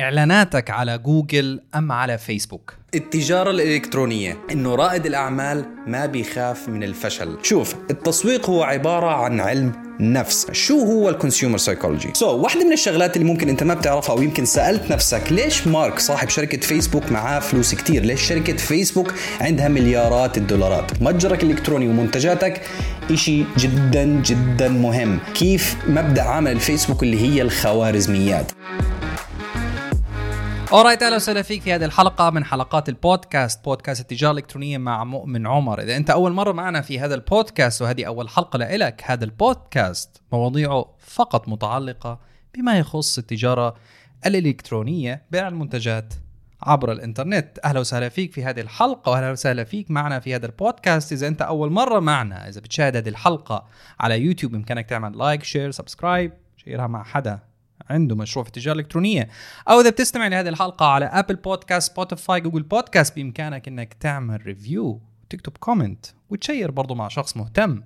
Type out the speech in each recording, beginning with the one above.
إعلاناتك على جوجل أم على فيسبوك. التجارة الإلكترونية إنه رائد الأعمال ما بيخاف من الفشل. شوف التسويق هو عبارة عن علم نفس. شو هو ال consumer psychology so so, واحدة من الشغلات اللي ممكن أنت ما بتعرفها أو يمكن سألت نفسك ليش مارك صاحب شركة فيسبوك معاه فلوس كتير؟ ليش شركة فيسبوك عندها مليارات الدولارات؟ متجرك الإلكتروني ومنتجاتك إشي جدا جدا مهم. كيف مبدأ عمل الفيسبوك اللي هي الخوارزميات؟ alright أهلا وسهلا فيك في هذه الحلقة من حلقات البودكاست بودكاست التجارة الإلكترونية مع مؤمن عمر. إذا أنت أول مرة معنا في هذا البودكاست وهذه أول حلقة لك هذا البودكاست مواضيعه فقط متعلقة بما يخص التجارة الإلكترونية بيع المنتجات عبر الإنترنت. أهلا وسهلا فيك في هذه الحلقة واهلا وسهلا فيك معنا في هذا البودكاست. إذا أنت أول مرة معنا إذا بتشاهد هذه الحلقة على يوتيوب بإمكانك تعمل like share subscribe شيرها مع حدا. عنده مشروع في التجارة الإلكترونية. أو إذا بتستمع لهذه الحلقة على ابل بودكاست سبوتيفاي جوجل بودكاست بإمكانك إنك تعمل review وتكتب comment وتشير برضه مع شخص مهتم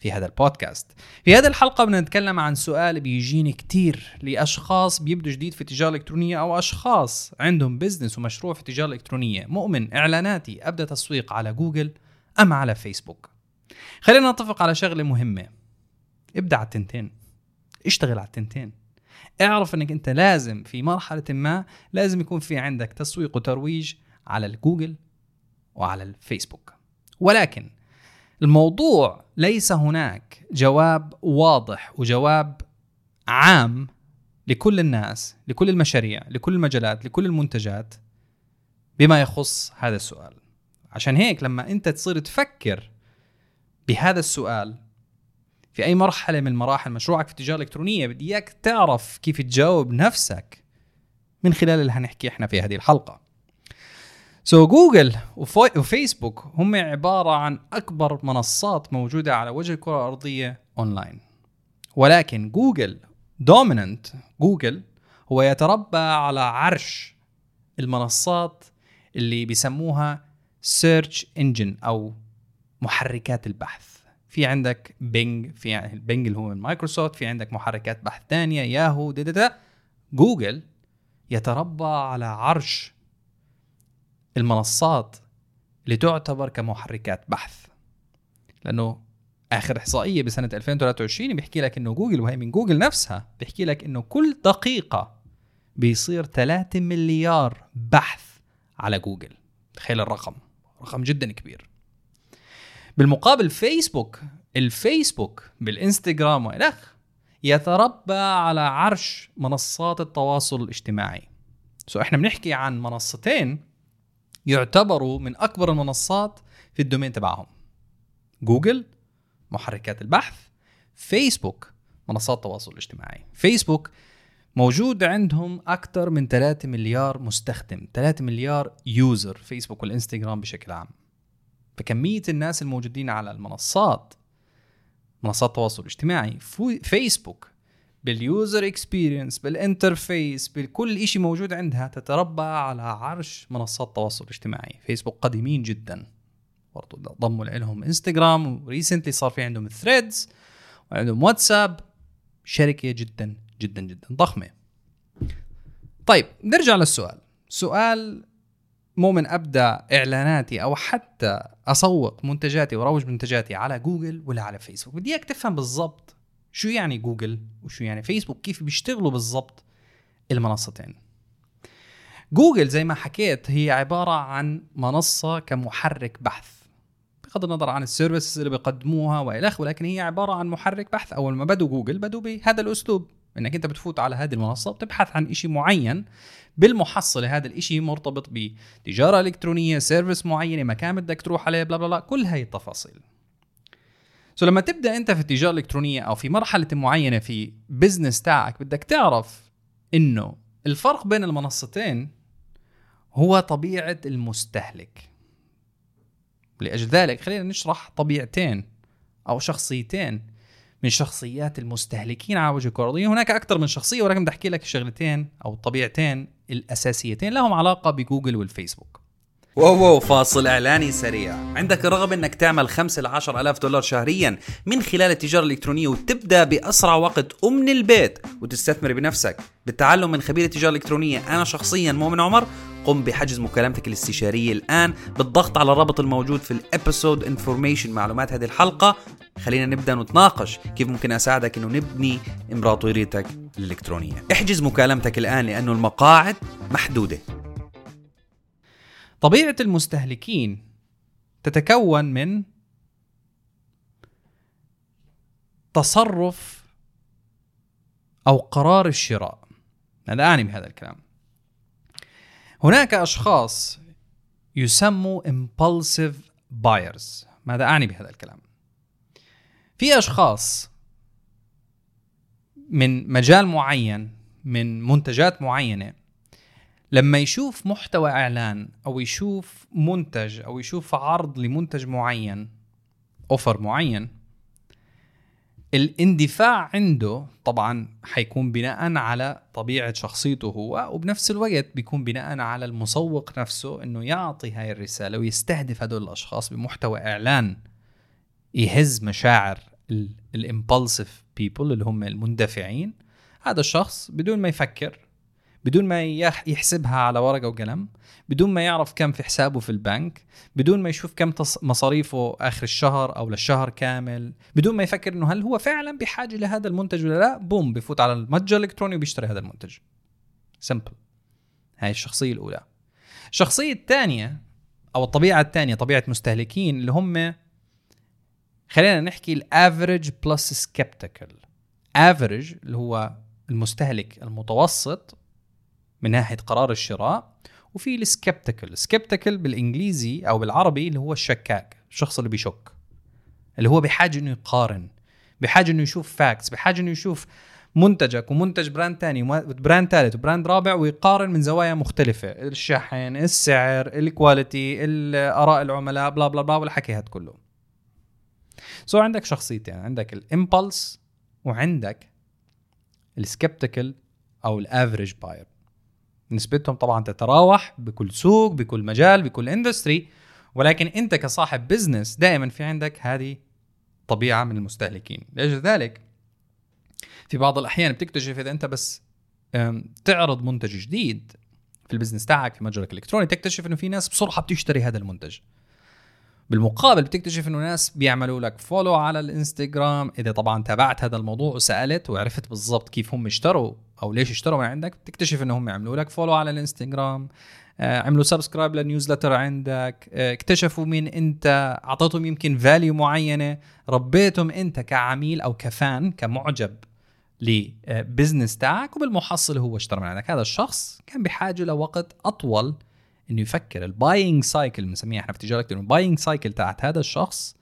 في هذا البودكاست. في هذه الحلقة بدنا نتكلم عن سؤال بيجيني كتير لأشخاص بيبدوا جديد في التجارة الإلكترونية أو أشخاص عندهم business ومشروع في التجارة الإلكترونية. مؤمن إعلاناتي أبدأ تسويق على جوجل أم على فيسبوك خلينا نتفق على شغلة مهمة. ابدأ على التنتين. اشتغل على التنتين. اعرف انك انت لازم في مرحلة ما لازم يكون في عندك تسويق وترويج على الجوجل وعلى الفيسبوك. ولكن الموضوع ليس هناك جواب واضح وجواب عام لكل الناس لكل المشاريع لكل المجالات لكل المنتجات بما يخص هذا السؤال. عشان هيك لما انت تصير تفكر بهذا السؤال في أي مرحلة من مراحل مشروعك في التجارة الإلكترونية بدي إياك تعرف كيف تجاوب نفسك من خلال اللي هنحكي إحنا في هذه الحلقة. so, so, جوجل وفيسبوك هم عبارة عن أكبر منصات موجودة على وجه الكرة الأرضية اونلاين ولكن جوجل dominant جوجل هو يتربى على عرش المنصات اللي بيسموها search engine أو محركات البحث. في عندك بينج في بينج اللي هو من مايكروسوفت في عندك محركات بحث ثانية ياهو دا, دا, دا جوجل يتربى على عرش المنصات اللي تعتبر كمحركات بحث. لأنه آخر إحصائية بسنة 2023 بيحكي لك إنه جوجل وهي من جوجل نفسها بيحكي لك إنه كل دقيقة بيصير 3 مليار بحث على جوجل. تخيل الرقم رقم جدا كبير. بالمقابل فيسبوك الفيسبوك بالإنستغرام وإلخ يتربى على عرش منصات التواصل الاجتماعي. so إحنا بنحكي عن منصتين يعتبروا من أكبر المنصات في ال domain تبعهم. جوجل محركات البحث فيسبوك منصات التواصل الاجتماعي فيسبوك موجود عندهم أكثر من 3 مليار مستخدم 3 مليار user فيسبوك والإنستغرام بشكل عام. فكميه الناس الموجودين على المنصات منصات التواصل الاجتماعي فيسبوك بال user experience بال interface بكل شيء موجود عندها تتربع على عرش منصات التواصل الاجتماعي فيسبوك قديمين جدا. برضو ضموا لهم انستغرام و recently صار في عندهم ثريدز وعندهم واتساب شركة جدا جدا جدا ضخمة. طيب نرجع للسؤال. سؤال مؤمن أبدأ إعلاناتي أو حتى اسوق منتجاتي واروج منتجاتي على جوجل ولا على فيسبوك. بدي إياك تفهم بالضبط شو يعني جوجل وشو يعني فيسبوك كيف بيشتغلوا بالضبط المنصتين. جوجل زي ما حكيت هي عبارة عن منصة كمحرك بحث بغض النظر عن ال services اللي بيقدموها وإلى آخره ولكن هي عبارة عن محرك بحث. أول ما بدوا جوجل بدوا بهذا الأسلوب. إنك أنت بتفوت على هذه المنصة وبتبحث عن شيء معين بالمحصله هذا الشيء مرتبط بتجارة إلكترونية service معينة مكان بدك تروح عليه bla bla bla كل هاي التفاصيل. so لما تبدأ أنت في التجارة الإلكترونية أو في مرحلة معينة في business تاعك بدك تعرف إنه الفرق بين المنصتين هو طبيعة المستهلك. لأجل ذلك خلينا نشرح طبيعتين أو شخصيتين من شخصيات المستهلكين على وجه الكره الارضيه هناك أكثر من شخصية ولكن بدي أحكي لك الشغلتين أو الطبيعتين الأساسيتين لهم علاقة بجوجل والفيسبوك. wow wow فاصل إعلاني سريع. عندك الرغبة إنك تعمل 5 ل 10 آلاف دولار شهريا من خلال التجارة الإلكترونية وتبدأ بأسرع وقت ومن البيت وتستثمر بنفسك. بالتعلم من خبير التجارة الإلكترونية أنا شخصيا مؤمن عمر. قم بحجز مكالمتك الاستشارية الآن بالضغط على الرابط الموجود في ال episode information معلومات هذه الحلقة. خلينا نبدأ نتناقش كيف ممكن أساعدك إنه نبني امبراطوريتك الإلكترونية. احجز مكالمتك الآن لأنه المقاعد محدودة. طبيعة المستهلكين تتكون من تصرف أو قرار الشراء. ماذا أعني بهذا الكلام. هناك أشخاص يسموا impulsive buyers. ماذا أعني بهذا الكلام؟ في أشخاص من مجال معين من منتجات معينة لما يشوف محتوى إعلان أو يشوف منتج أو يشوف عرض لمنتج معين offer معين الاندفاع عنده طبعا حيكون بناء على طبيعة شخصيته هو وبنفس الوقت بيكون بناء على المسوق نفسه إنه يعطي هاي الرسالة ويستهدف هدول الأشخاص بمحتوى إعلان يهز مشاعر ال impulsive people اللي هم المندفعين. هذا الشخص بدون ما يفكر بدون ما يحسبها على ورقة وقلم بدون ما يعرف كم في حسابه في البنك بدون ما يشوف كم مصاريفه آخر الشهر أو للشهر كامل بدون ما يفكر إنه هل هو فعلا بحاجة لهذا المنتج ولا لا boom بفوت على المتجر الإلكتروني وبيشتري هذا المنتج. simple هاي الشخصية الأولى. الشخصية الثانية أو الطبيعة الثانية طبيعة مستهلكين اللي هم خلينا نحكي ال average plus skeptical average اللي هو المستهلك المتوسط من ناحية قرار الشراء وفي ال skeptical. ال skeptical بالإنجليزي أو بالعربي اللي هو الشكاك الشخص اللي بيشك اللي هو بحاجة إنه يقارن بحاجة إنه يشوف facts بحاجة إنه يشوف منتجك ومنتج brand ثاني و brand ثالث و brand رابع ويقارن من زوايا مختلفة. الشحن السعر ال quality اراء العملاء بلا بلا بلا والحكي هذا كله. so عندك شخصيتين عندك ال impulse وعندك ال skeptical أو ال average buyer نسبتهم طبعا تتراوح بكل سوق بكل مجال بكل industry ولكن أنت كصاحب business دائما في عندك هذه طبيعة من المستهلكين. ليش ذلك في بعض الأحيان بتكتشف إذا أنت بس تعرض منتج جديد في ال business تاعك في متجرك الإلكتروني تكتشف إنه في ناس بسرعة بتشتري هذا المنتج. بالمقابل بتكتشف إنه ناس بيعملوا لك follow على الإنستغرام. إذا طبعا تابعت هذا الموضوع وسألت وعرفت بالضبط كيف هم اشتروا أو ليش اشتروا من عندك بتكتشف انه هم عملوا لك follow على الإنستغرام آه، عملوا subscribe لل newsletter عندك آه، اكتشفوا مين أنت أعطيتهم يمكن value معينة ربيتهم أنت كعميل أو ك fan كمعجب ل business تاعك وبالمحصل هو اشترى من عندك. هذا الشخص كان بحاجة لوقت أطول إنه يفكر. ال buying cycle بنسميها إحنا في التجاره ال buying cycle تاعت هذا الشخص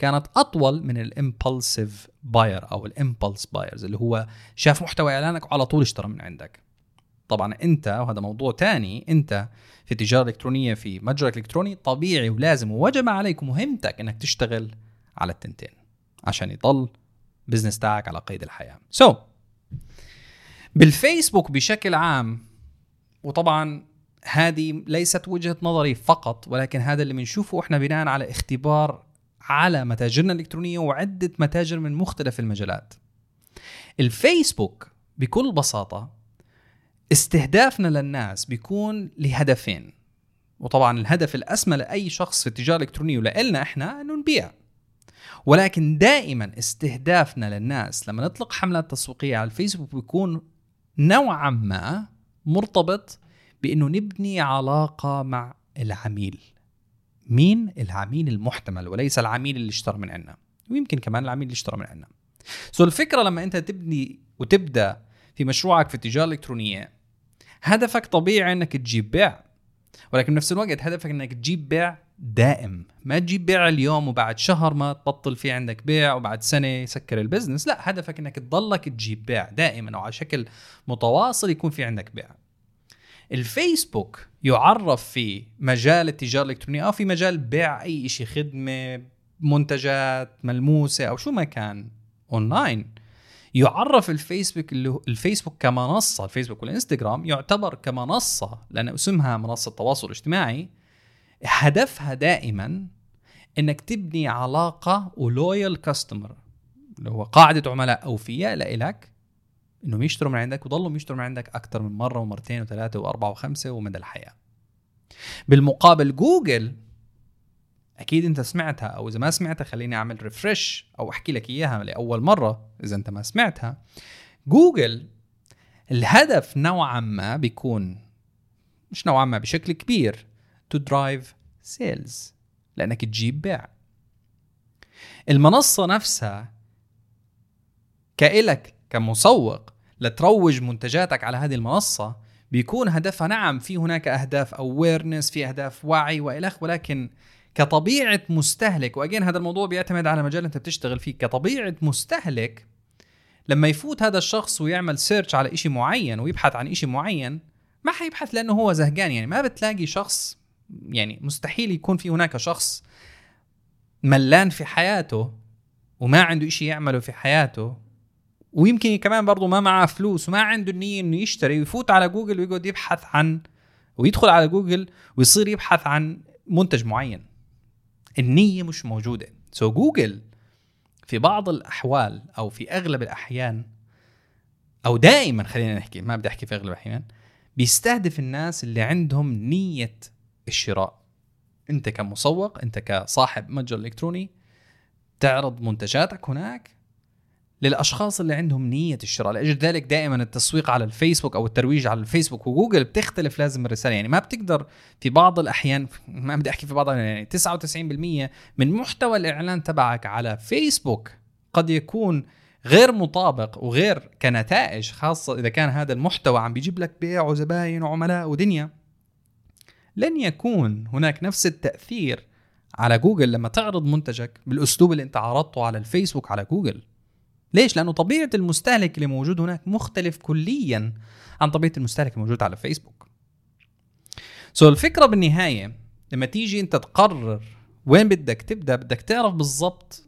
كانت أطول من ال impulsive buyer أو ال impulse buyers اللي هو شاف محتوى إعلانك وعلى طول اشترى من عندك. طبعا أنت وهذا موضوع تاني أنت في التجارة الإلكترونية في متجرك الإلكتروني طبيعي ولازم ووجب عليك ومهمتك إنك تشتغل على التنتين عشان يضل business تاعك على قيد الحياة. so so, بالفيسبوك بشكل عام وطبعا هذه ليست وجهة نظري فقط ولكن هذا اللي بنشوفه إحنا بناء على اختبار على متاجرنا الإلكترونية وعدة متاجر من مختلف المجالات. الفيسبوك بكل بساطة استهدافنا للناس بيكون لهدفين. وطبعا الهدف الأسمى لأي شخص في التجارة الإلكترونية ولنا إحنا إنه نبيع. ولكن دائما استهدافنا للناس لما نطلق حملات تسويقية على الفيسبوك بيكون نوعا ما مرتبط بإنه نبني علاقة مع العميل. مين العميل المحتمل وليس العميل اللي اشترى من عندنا؟ ويمكن كمان العميل اللي اشترى من عندنا. so الفكرة لما أنت تبني وتبدأ في مشروعك في التجاره الالكترونيه هدفك طبيعي إنك تجيب بيع. ولكن بنفس الوقت هدفك إنك تجيب بيع دائم. ما تجيب بيع اليوم وبعد شهر ما تبطل في عندك بيع وبعد سنة يسكر ال business. لا هدفك إنك تضلك تجيب بيع دائما أو على شكل متواصل يكون في عندك بيع. الفيسبوك يعرف في مجال التجارة الإلكترونية أو في مجال بيع أي شيء خدمة منتجات ملموسة أو شو ما كان أونلاين. يعرف الفيسبوك اللي الفيسبوك كمنصة الفيسبوك والإنستغرام يعتبر كمنصة لأن اسمها منصة تواصل اجتماعي. هدفها دائما إنك تبني علاقة ولويال كاستمر اللي هو قاعدة عملاء أوفياء لإلك. إنهم يشتروا من عندك ويضلوا يشتروا من عندك أكثر من مرة ومرتين وثلاثة وأربعة وخمسة ومدى الحياة. بالمقابل جوجل أكيد أنت سمعتها أو إذا ما سمعتها خليني أعمل refresh أو أحكي لك إياها لأول مرة إذا أنت ما سمعتها. جوجل الهدف نوعا ما بيكون مش نوعا ما بشكل كبير to drive sales لأنك تجيب بيع المنصة نفسها كإلك كمسوق لتروج منتجاتك على هذه المنصة بيكون هدفها نعم في هناك أهداف awareness في أهداف وعي والخ ولكن كطبيعة مستهلك و again هذا الموضوع بيعتمد على مجال أنت بتشتغل فيه كطبيعة مستهلك لما يفوت هذا الشخص ويعمل search على إشي معين ويبحث عن إشي معين ما حيبحث لأنه هو زهقان. يعني ما بتلاقي شخص يعني مستحيل يكون في هناك شخص ملان في حياته وما عنده إشي يعمله في حياته ويمكن كمان برضه ما معاه فلوس وما عنده النية إنه يشتري ويفوت على جوجل ويقعد يبحث عن ويدخل على جوجل ويصير يبحث عن منتج معين. النية مش موجودة. so so جوجل في بعض الأحوال أو في أغلب الأحيان أو دائما خلينا نحكي ما بدي أحكي في أغلب الأحيان بيستهدف الناس اللي عندهم نية الشراء. أنت كمسوق أنت كصاحب متجر إلكتروني تعرض منتجاتك هناك للأشخاص اللي عندهم نية الشراء لأجل ذلك دائما التسويق على الفيسبوك أو الترويج على الفيسبوك وجوجل بتختلف لازم الرسالة. يعني ما بتقدر في بعض الأحيان ما بدي أحكي في بعض يعني 99% من محتوى الإعلان تبعك على فيسبوك قد يكون غير مطابق وغير كنتائج خاصة إذا كان هذا المحتوى عم بيجيب لك بيع وزباين وعملاء ودنيا. لن يكون هناك نفس التأثير على جوجل لما تعرض منتجك بالأسلوب اللي أنت عرضته على الفيسبوك على جوجل. ليش؟ لأنه طبيعة المستهلك اللي موجود هناك مختلف كليا عن طبيعة المستهلك الموجود على فيسبوك. so so الفكرة بالنهاية لما تيجي أنت تقرر وين بدك تبدأ بدك تعرف بالضبط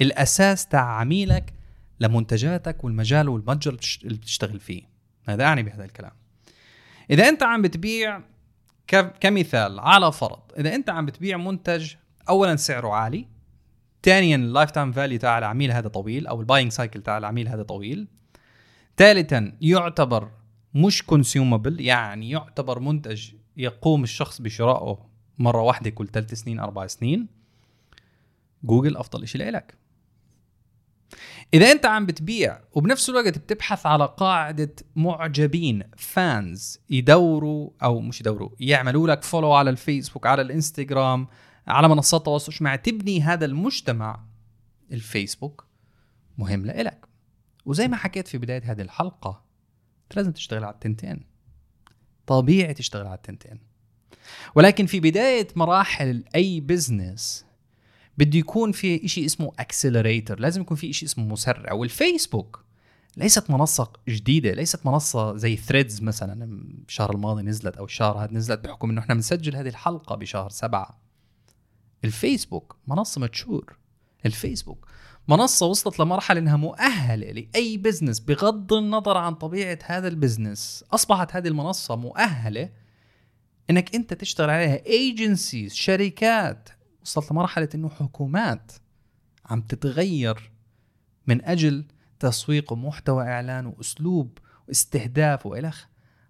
الأساس تاع عميلك لمنتجاتك والمجال والمتجر اللي بتشتغل فيه. هذا أعني بهذا الكلام. إذا أنت عم بتبيع كمثال على فرض إذا أنت عم بتبيع منتج اولا سعره عالي. ثانيا ال lifetime value تاع العميل هذا طويل أو ال buying cycle تاع العميل هذا طويل. ثالثا يعتبر مش consumable يعني يعتبر منتج يقوم الشخص بشرائه مرة واحدة كل ثلاث سنين أربع سنين. جوجل أفضل شيء لك إذا أنت عم بتبيع وبنفس الوقت بتبحث على قاعدة معجبين fans يدوروا أو مش يدوروا يعملوا لك follow على الفيسبوك على الإنستغرام على منصات التواصل الاجتماعي تبني هذا المجتمع الفيسبوك مهم لإلك. وزي ما حكيت في بداية هذه الحلقة لازم تشتغل على التنتين. طبيعي تشتغل على التنتين. ولكن في بداية مراحل أي business بده يكون في شيء اسمه accelerator لازم يكون في شيء اسمه مسرع. والفيسبوك ليست منصة جديدة ليست منصة زي ثريدز مثلا. الشهر الماضي نزلت أو الشهر هذا نزلت بحكم إنه إحنا بنسجل هذه الحلقة بشهر سبعة. الفيسبوك منصة mature الفيسبوك منصة وصلت لمرحلة إنها مؤهلة لأي business بغض النظر عن طبيعة هذا ال business أصبحت هذه المنصة مؤهلة إنك أنت تشتغل عليها. agencies شركات. وصلت لمرحلة إنه حكومات عم تتغير من أجل تسويق ومحتوى إعلان وأسلوب واستهداف والخ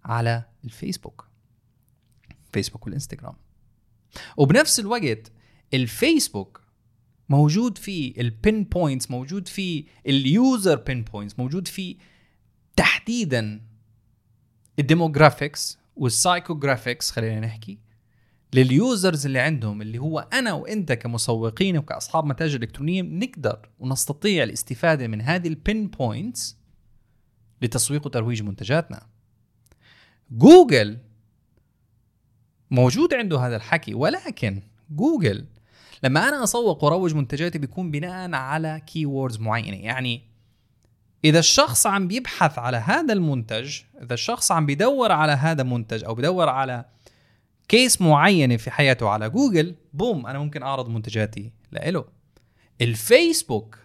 على الفيسبوك. فيسبوك والإنستغرام. وبنفس الوقت الفيسبوك موجود فيه ال pain points موجود فيه ال user pain points موجود فيه تحديدا ال demographics وال psychographics خلينا نحكي لل users اللي عندهم اللي هو أنا وأنت كمسوقين وكأصحاب متاجر الكترونيه نقدر ونستطيع الاستفادة من هذه ال pain points لتسويق وترويج منتجاتنا. جوجل موجود عنده هذا الحكي ولكن جوجل لما أنا أسوق وأروج منتجاتي بيكون بناء على keywords معينة. يعني إذا الشخص عم بيبحث على هذا المنتج إذا الشخص عم بيدور على هذا المنتج أو بيدور على case معينة في حياته على جوجل boom أنا ممكن أعرض منتجاتي لإله. الفيسبوك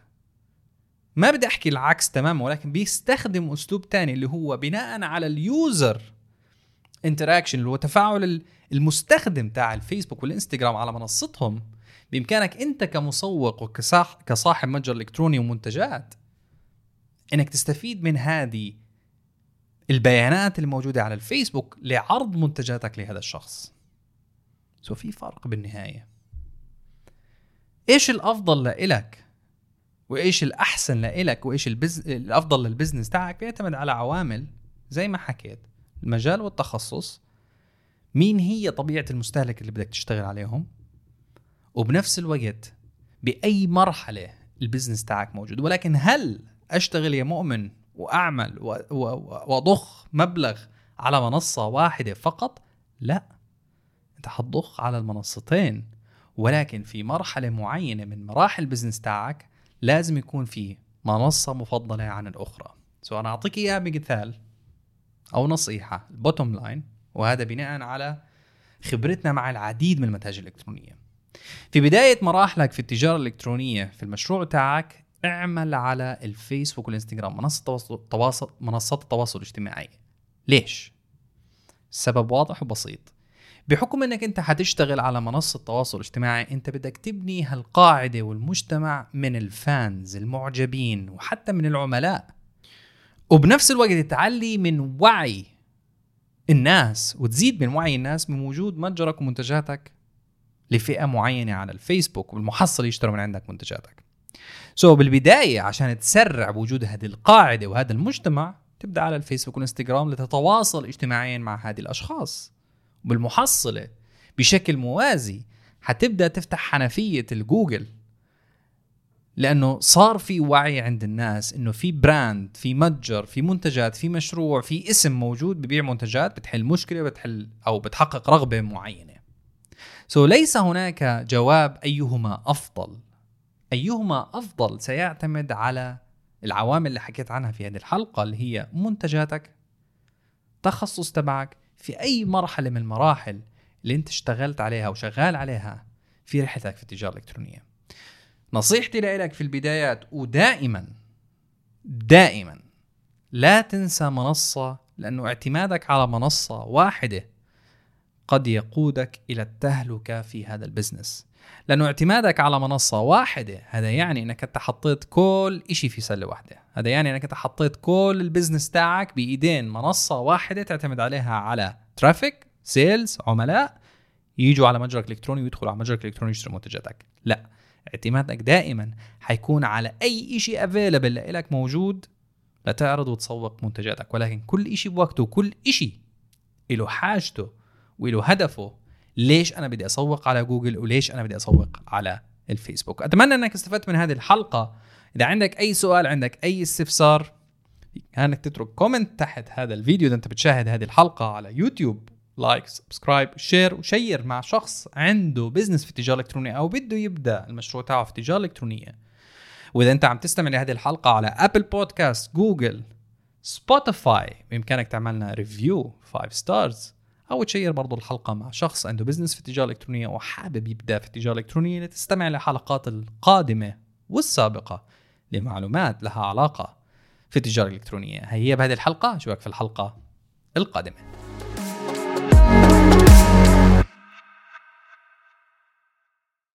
ما بدي أحكي العكس تماما ولكن بيستخدم أسلوب تاني اللي هو بناء على ال user interaction اللي هو تفاعل ال- المستخدم تاع الفيسبوك والإنستغرام على منصتهم. بإمكانك أنت كمسوق وكصاح كصاحب متجر إلكتروني ومنتجات إنك تستفيد من هذه البيانات الموجودة على الفيسبوك لعرض منتجاتك لهذا الشخص. so في فرق بالنهاية. إيش الأفضل لإلك؟ وإيش الأحسن لإلك؟ وإيش البز... الأفضل لل business تاعك؟ بيعتمد على عوامل زي ما حكيت. المجال والتخصص. مين هي طبيعة المستهلك اللي بدك تشتغل عليهم؟ وبنفس الوقت بأي مرحلة ال business تاعك موجود. ولكن هل أشتغل يا مؤمن وأعمل وأضخ مبلغ على منصة واحدة فقط؟ لا. أنت حتضخ على المنصتين. ولكن في مرحلة معينة من مراحل ال business تاعك لازم يكون في منصة مفضلة عن الأخرى. so أنا أعطيك إياها بمثال أو نصيحة. ال bottom line وهذا بناء على خبرتنا مع العديد من المتاجر الإلكترونية. في بداية مراحلك في التجارة الإلكترونية في المشروع تاعك اعمل على الفيسبوك والإنستغرام منصة التواصل تواصل منصات التواصل الاجتماعي. ليش؟ السبب واضح وبسيط. بحكم إنك أنت حتشتغل على منصة تواصل اجتماعي أنت بدك تبني هالقاعدة والمجتمع من ال fans المعجبين وحتى من العملاء. وبنفس الوقت تعلي من وعي الناس وتزيد من وعي الناس بوجود متجرك ومنتجاتك. لفئة معينة على الفيسبوك وبالمحصلة يشتروا من عندك منتجاتك. so بالبداية عشان تسرع بوجود هذه القاعدة وهذا المجتمع تبدأ على الفيسبوك والإنستغرام لتتواصل اجتماعيا مع هذه الأشخاص. بالمحصله بشكل موازي حتبدأ تفتح حنفية الجوجل لأنه صار في وعي عند الناس إنه في brand في متجر في منتجات في مشروع في اسم موجود ببيع منتجات بتحل مشكلة بتحل أو بتحقق رغبة معينة. so ليس هناك جواب أيهما أفضل. أيهما أفضل سيعتمد على العوامل اللي حكيت عنها في هذه الحلقة اللي هي منتجاتك تخصص تبعك في أي مرحلة من المراحل اللي أنت اشتغلت عليها وشغال عليها في رحلتك في التجارة الإلكترونية. نصيحتي لك في البدايات ودائما دائما لا تنسى منصة لأنه اعتمادك على منصة واحدة قد يقودك إلى التهلكة في هذا ال business. لأنه اعتمادك على منصة واحدة هذا يعني إنك أنت حطيت كل شيء في سلة واحدة. هذا يعني إنك أنت حطيت كل ال business تاعك بإيدين منصة واحدة تعتمد عليها على traffic sales عملاء يجوا على متجرك الالكتروني ويدخلوا على متجرك الالكتروني يشتروا منتجاتك. لا اعتمادك دائما حيكون على أي شيء available لك موجود لتعرض وتسوق منتجاتك. ولكن كل شيء بوقته وكل شيء له حاجته وله هدفه. ليش أنا بدي أسوق على جوجل وليش أنا بدي أسوق على الفيسبوك؟ أتمنى أنك استفدت من هذه الحلقة. إذا عندك أي سؤال عندك أي استفسار انك تترك comment تحت هذا الفيديو إذا أنت بتشاهد هذه الحلقة على يوتيوب. like subscribe share و share مع شخص عنده business في التجاره الالكترونيه أو بده يبدأ المشروع تاعه في التجاره الالكترونيه وإذا أنت عم تستمع لهذه الحلقة على ابل بودكاست جوجل سبوتيفاي بإمكانك تعملنا review 5 stars أو ت share برضو الحلقة مع شخص عنده business في التجاره الالكترونيه وحابب يبدأ في التجاره الالكترونيه لتستمع للحلقات القادمة والسابقة لمعلومات لها علاقة في التجاره الالكترونيه هي بهذه الحلقة أشوفك في الحلقة القادمة.